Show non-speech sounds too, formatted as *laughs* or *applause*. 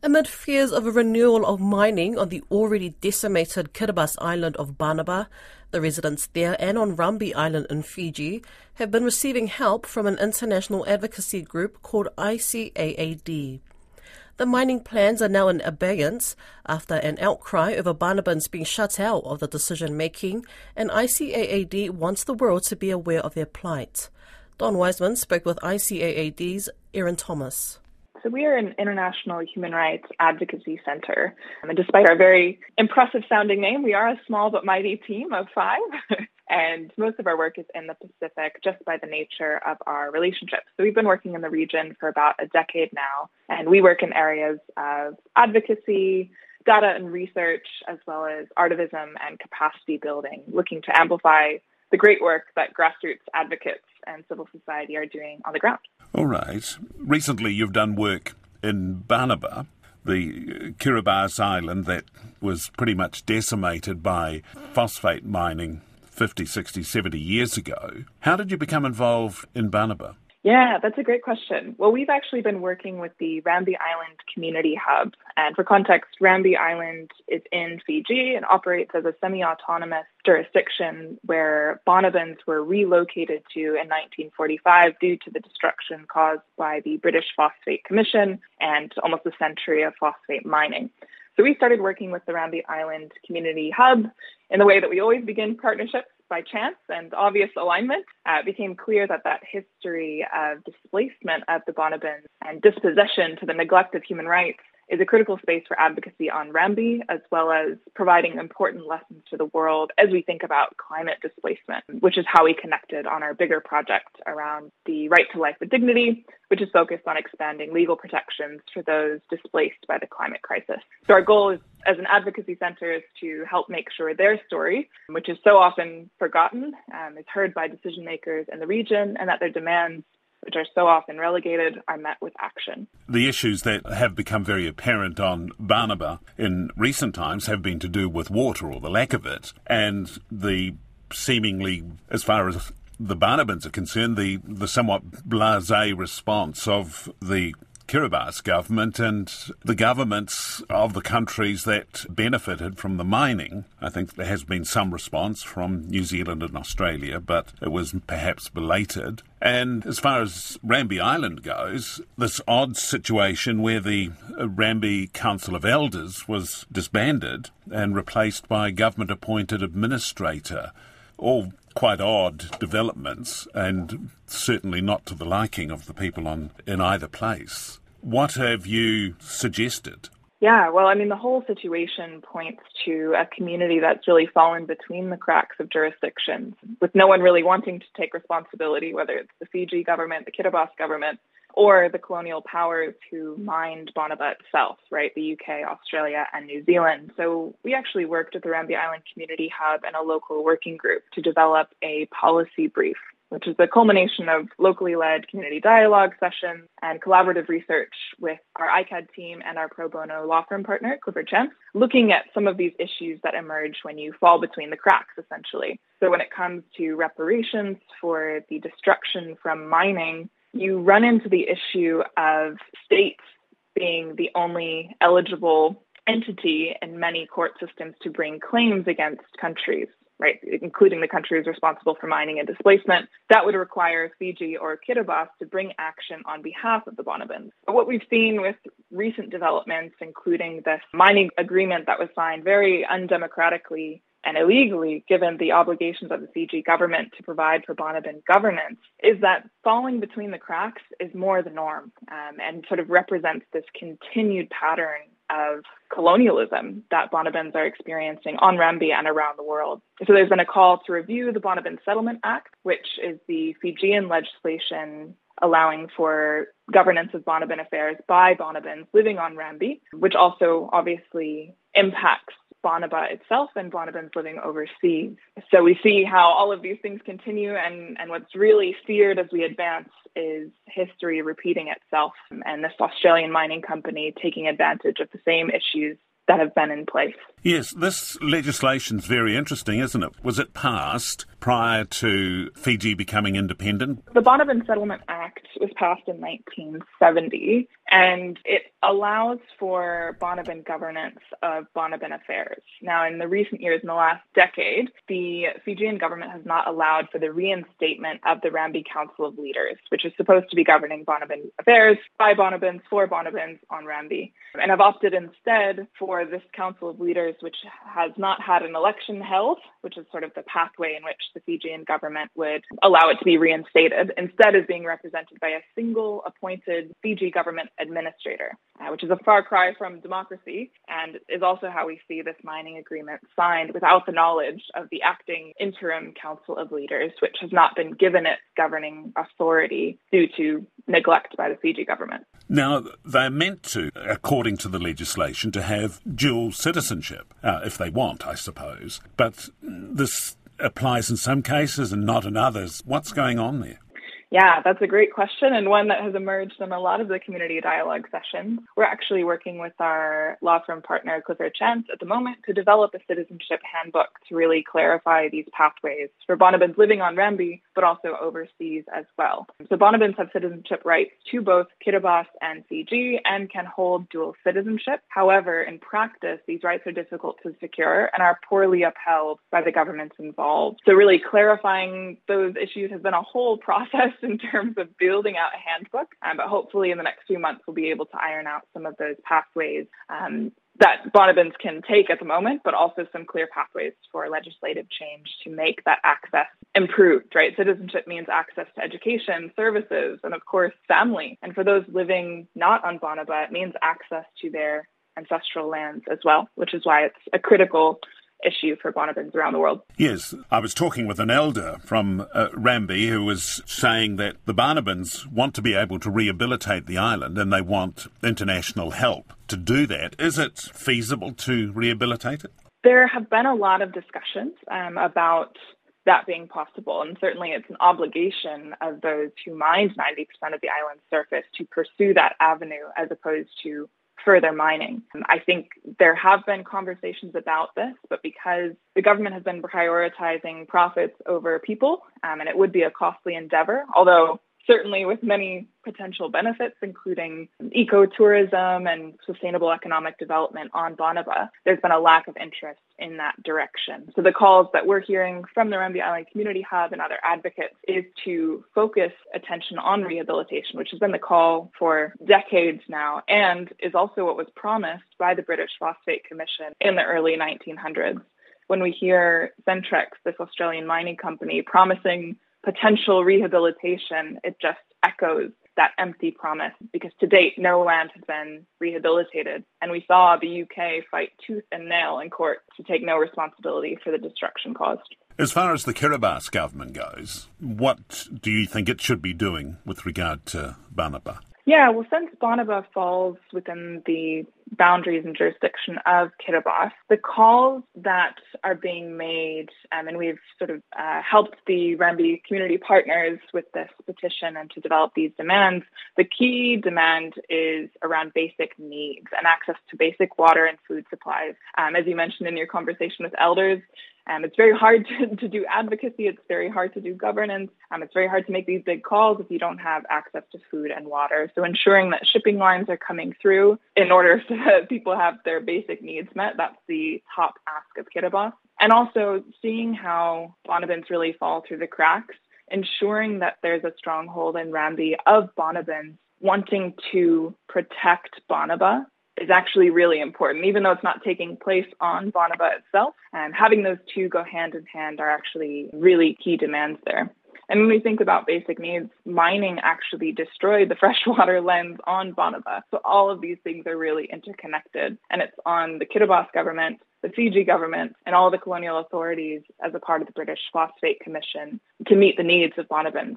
Amid fears of a renewal of mining on the already decimated Kiribati island of Banaba, the residents there and on Rambi Island in Fiji have been receiving help from an international advocacy group called ICAAD. The mining plans are now in abeyance after an outcry over Banabans being shut out of the decision making, and ICAAD wants the world to be aware of their plight. Don Wiseman spoke with ICAAD's Erin Thomas. So, we are an international human rights advocacy center. And despite our very impressive sounding name, we are a small but mighty team of five. *laughs* and most of our work is in the Pacific just by the nature of our relationships. So, we've been working in the region for about a decade now, and we work in areas of advocacy, data and research, as well as artivism and capacity building, looking to amplify the great work that grassroots advocates and civil society are doing on the ground. All right. Recently, you've done work in Banaba, the Kiribati island that was pretty much decimated by phosphate mining 50, 60, 70 years ago. How did you become involved in Banaba? Yeah, that's a great question. Well, we've actually been working with the Rambi Island Community Hub. And for context, Rambi Island is in Fiji and operates as a semi autonomous jurisdiction where Banabans were relocated to in 1945 due to the destruction caused by the British Phosphate Commission and almost a century of phosphate mining. So we started working with the Rambi Island Community Hub in the way that we always begin partnerships by chance and obvious alignment, uh, it became clear that that history of displacement of the Banabans and dispossession to the neglect of human rights is a critical space for advocacy on Rambi, as well as providing important lessons to the world as we think about climate displacement, which is how we connected on our bigger project around the right to life with dignity, which is focused on expanding legal protections for those displaced by the climate crisis. So our goal is as an advocacy center is to help make sure their story, which is so often forgotten, um, is heard by decision makers in the region and that their demands which are so often relegated, are met with action. The issues that have become very apparent on Banaba in recent times have been to do with water or the lack of it, and the seemingly, as far as the Banabans are concerned, the, the somewhat blasé response of the Kiribati government and the governments of the countries that benefited from the mining. I think there has been some response from New Zealand and Australia, but it was perhaps belated. And as far as Rambi Island goes, this odd situation where the Rambi Council of Elders was disbanded and replaced by a government appointed administrator. All quite odd developments and certainly not to the liking of the people on in either place. What have you suggested? Yeah, well, I mean, the whole situation points to a community that's really fallen between the cracks of jurisdictions, with no one really wanting to take responsibility, whether it's the Fiji government, the Kiribati government, or the colonial powers who mined Banaba itself, right? The UK, Australia, and New Zealand. So we actually worked with the Rambi Island Community Hub and a local working group to develop a policy brief which is the culmination of locally led community dialogue sessions and collaborative research with our ICAAD team and our pro bono law firm partner, Clifford Chance, looking at some of these issues that emerge when you fall between the cracks, essentially. So when it comes to reparations for the destruction from mining, you run into the issue of states being the only eligible entity in many court systems to bring claims against countries right, including the countries responsible for mining and displacement, that would require Fiji or Kiribati to bring action on behalf of the Banabans. But what we've seen with recent developments, including this mining agreement that was signed very undemocratically and illegally, given the obligations of the Fiji government to provide for Banaban governance, is that falling between the cracks is more the norm um, and sort of represents this continued pattern of colonialism that Banabans are experiencing on Rambi and around the world. So there's been a call to review the Banaban Settlement Act, which is the Fijian legislation allowing for governance of Banaban affairs by Banabans living on Rambi, which also obviously impacts Banaba itself and Banabans living overseas. So we see how all of these things continue, and, and what's really feared as we advance is history repeating itself and this Australian mining company taking advantage of the same issues that have been in place. Yes, this legislation is very interesting, isn't it? Was it passed prior to Fiji becoming independent? The Banaban Settlement Act was passed in 1970, and it allows for Banaban governance of Banaban affairs. Now, in the recent years, in the last decade, the Fijian government has not allowed for the reinstatement of the Rambi Council of Leaders, which is supposed to be governing Banaban affairs by Banabans for Banabans on Rambi, and have opted instead for this Council of Leaders, which has not had an election held, which is sort of the pathway in which the Fijian government would allow it to be reinstated, instead is being represented by a single appointed Fiji government administrator, uh, which is a far cry from democracy and is also how we see this mining agreement signed without the knowledge of the acting interim council of leaders, which has not been given its governing authority due to neglect by the Fiji government. Now, they're meant to, according to the legislation, to have dual citizenship, uh, if they want, I suppose. But this applies in some cases and not in others. What's going on there? Yeah, that's a great question and one that has emerged in a lot of the community dialogue sessions. We're actually working with our law firm partner, Clifford Chance, at the moment to develop a citizenship handbook to really clarify these pathways for Banabans living on Rambi, but also overseas as well. So Banabans have citizenship rights to both Kiribati and Fiji and can hold dual citizenship. However, in practice, these rights are difficult to secure and are poorly upheld by the governments involved. So really clarifying those issues has been a whole *laughs* process in terms of building out a handbook. Um, but hopefully, in the next few months, we'll be able to iron out some of those pathways um, that Banabans can take at the moment, but also some clear pathways for legislative change to make that access improved, right? Citizenship means access to education, services, and of course, family. And for those living not on Banaba, it means access to their ancestral lands as well, which is why it's a critical issue for Banabans around the world. Yes, I was talking with an elder from uh, Rambi who was saying that the Banabans want to be able to rehabilitate the island and they want international help to do that. Is it feasible to rehabilitate it? There have been a lot of discussions um, about that being possible. And certainly it's an obligation of those who mined 90% of the island's surface to pursue that avenue as opposed to further mining. I think there have been conversations about this, but because the government has been prioritizing profits over people, um, and it would be a costly endeavor, although certainly with many potential benefits, including ecotourism and sustainable economic development on Banaba, there's been a lack of interest in that direction. So the calls that we're hearing from the Rambi Island Community Hub and other advocates is to focus attention on rehabilitation, which has been the call for decades now, and is also what was promised by the British Phosphate Commission in the early 1900s. When we hear Centrex, this Australian mining company, promising potential rehabilitation, it just echoes that empty promise because to date, no land has been rehabilitated. And we saw the UK fight tooth and nail in court to take no responsibility for the destruction caused. As far as the Kiribati government goes, what do you think it should be doing with regard to Banaba? Yeah, well, since Banaba falls within the boundaries and jurisdiction of Kiribati, the calls that are being made, um, and we've sort of uh, helped the Rambi community partners with this petition and to develop these demands. The key demand is around basic needs and access to basic water and food supplies. Um, as you mentioned in your conversation with elders, um, it's very hard *laughs* to, to do advocacy. It's very hard to do governance. Um, it's very hard to make these big calls if you don't have access to food and water. So ensuring that shipping lines are coming through in order *laughs* so people have their basic needs met, that's the top ask of Kiribati. And also seeing how Banabans really fall through the cracks, ensuring that there's a stronghold in Rambi of Banabans wanting to protect Banaba is actually really important, even though it's not taking place on Banaba itself. And having those two go hand in hand are actually really key demands there. And when we think about basic needs, mining actually destroyed the *laughs* freshwater lens on Banaba. So all of these things are really interconnected. And it's on the Kiribati government, the Fiji government, and all the colonial authorities as a part of the British Phosphate Commission to meet the needs of Banabans.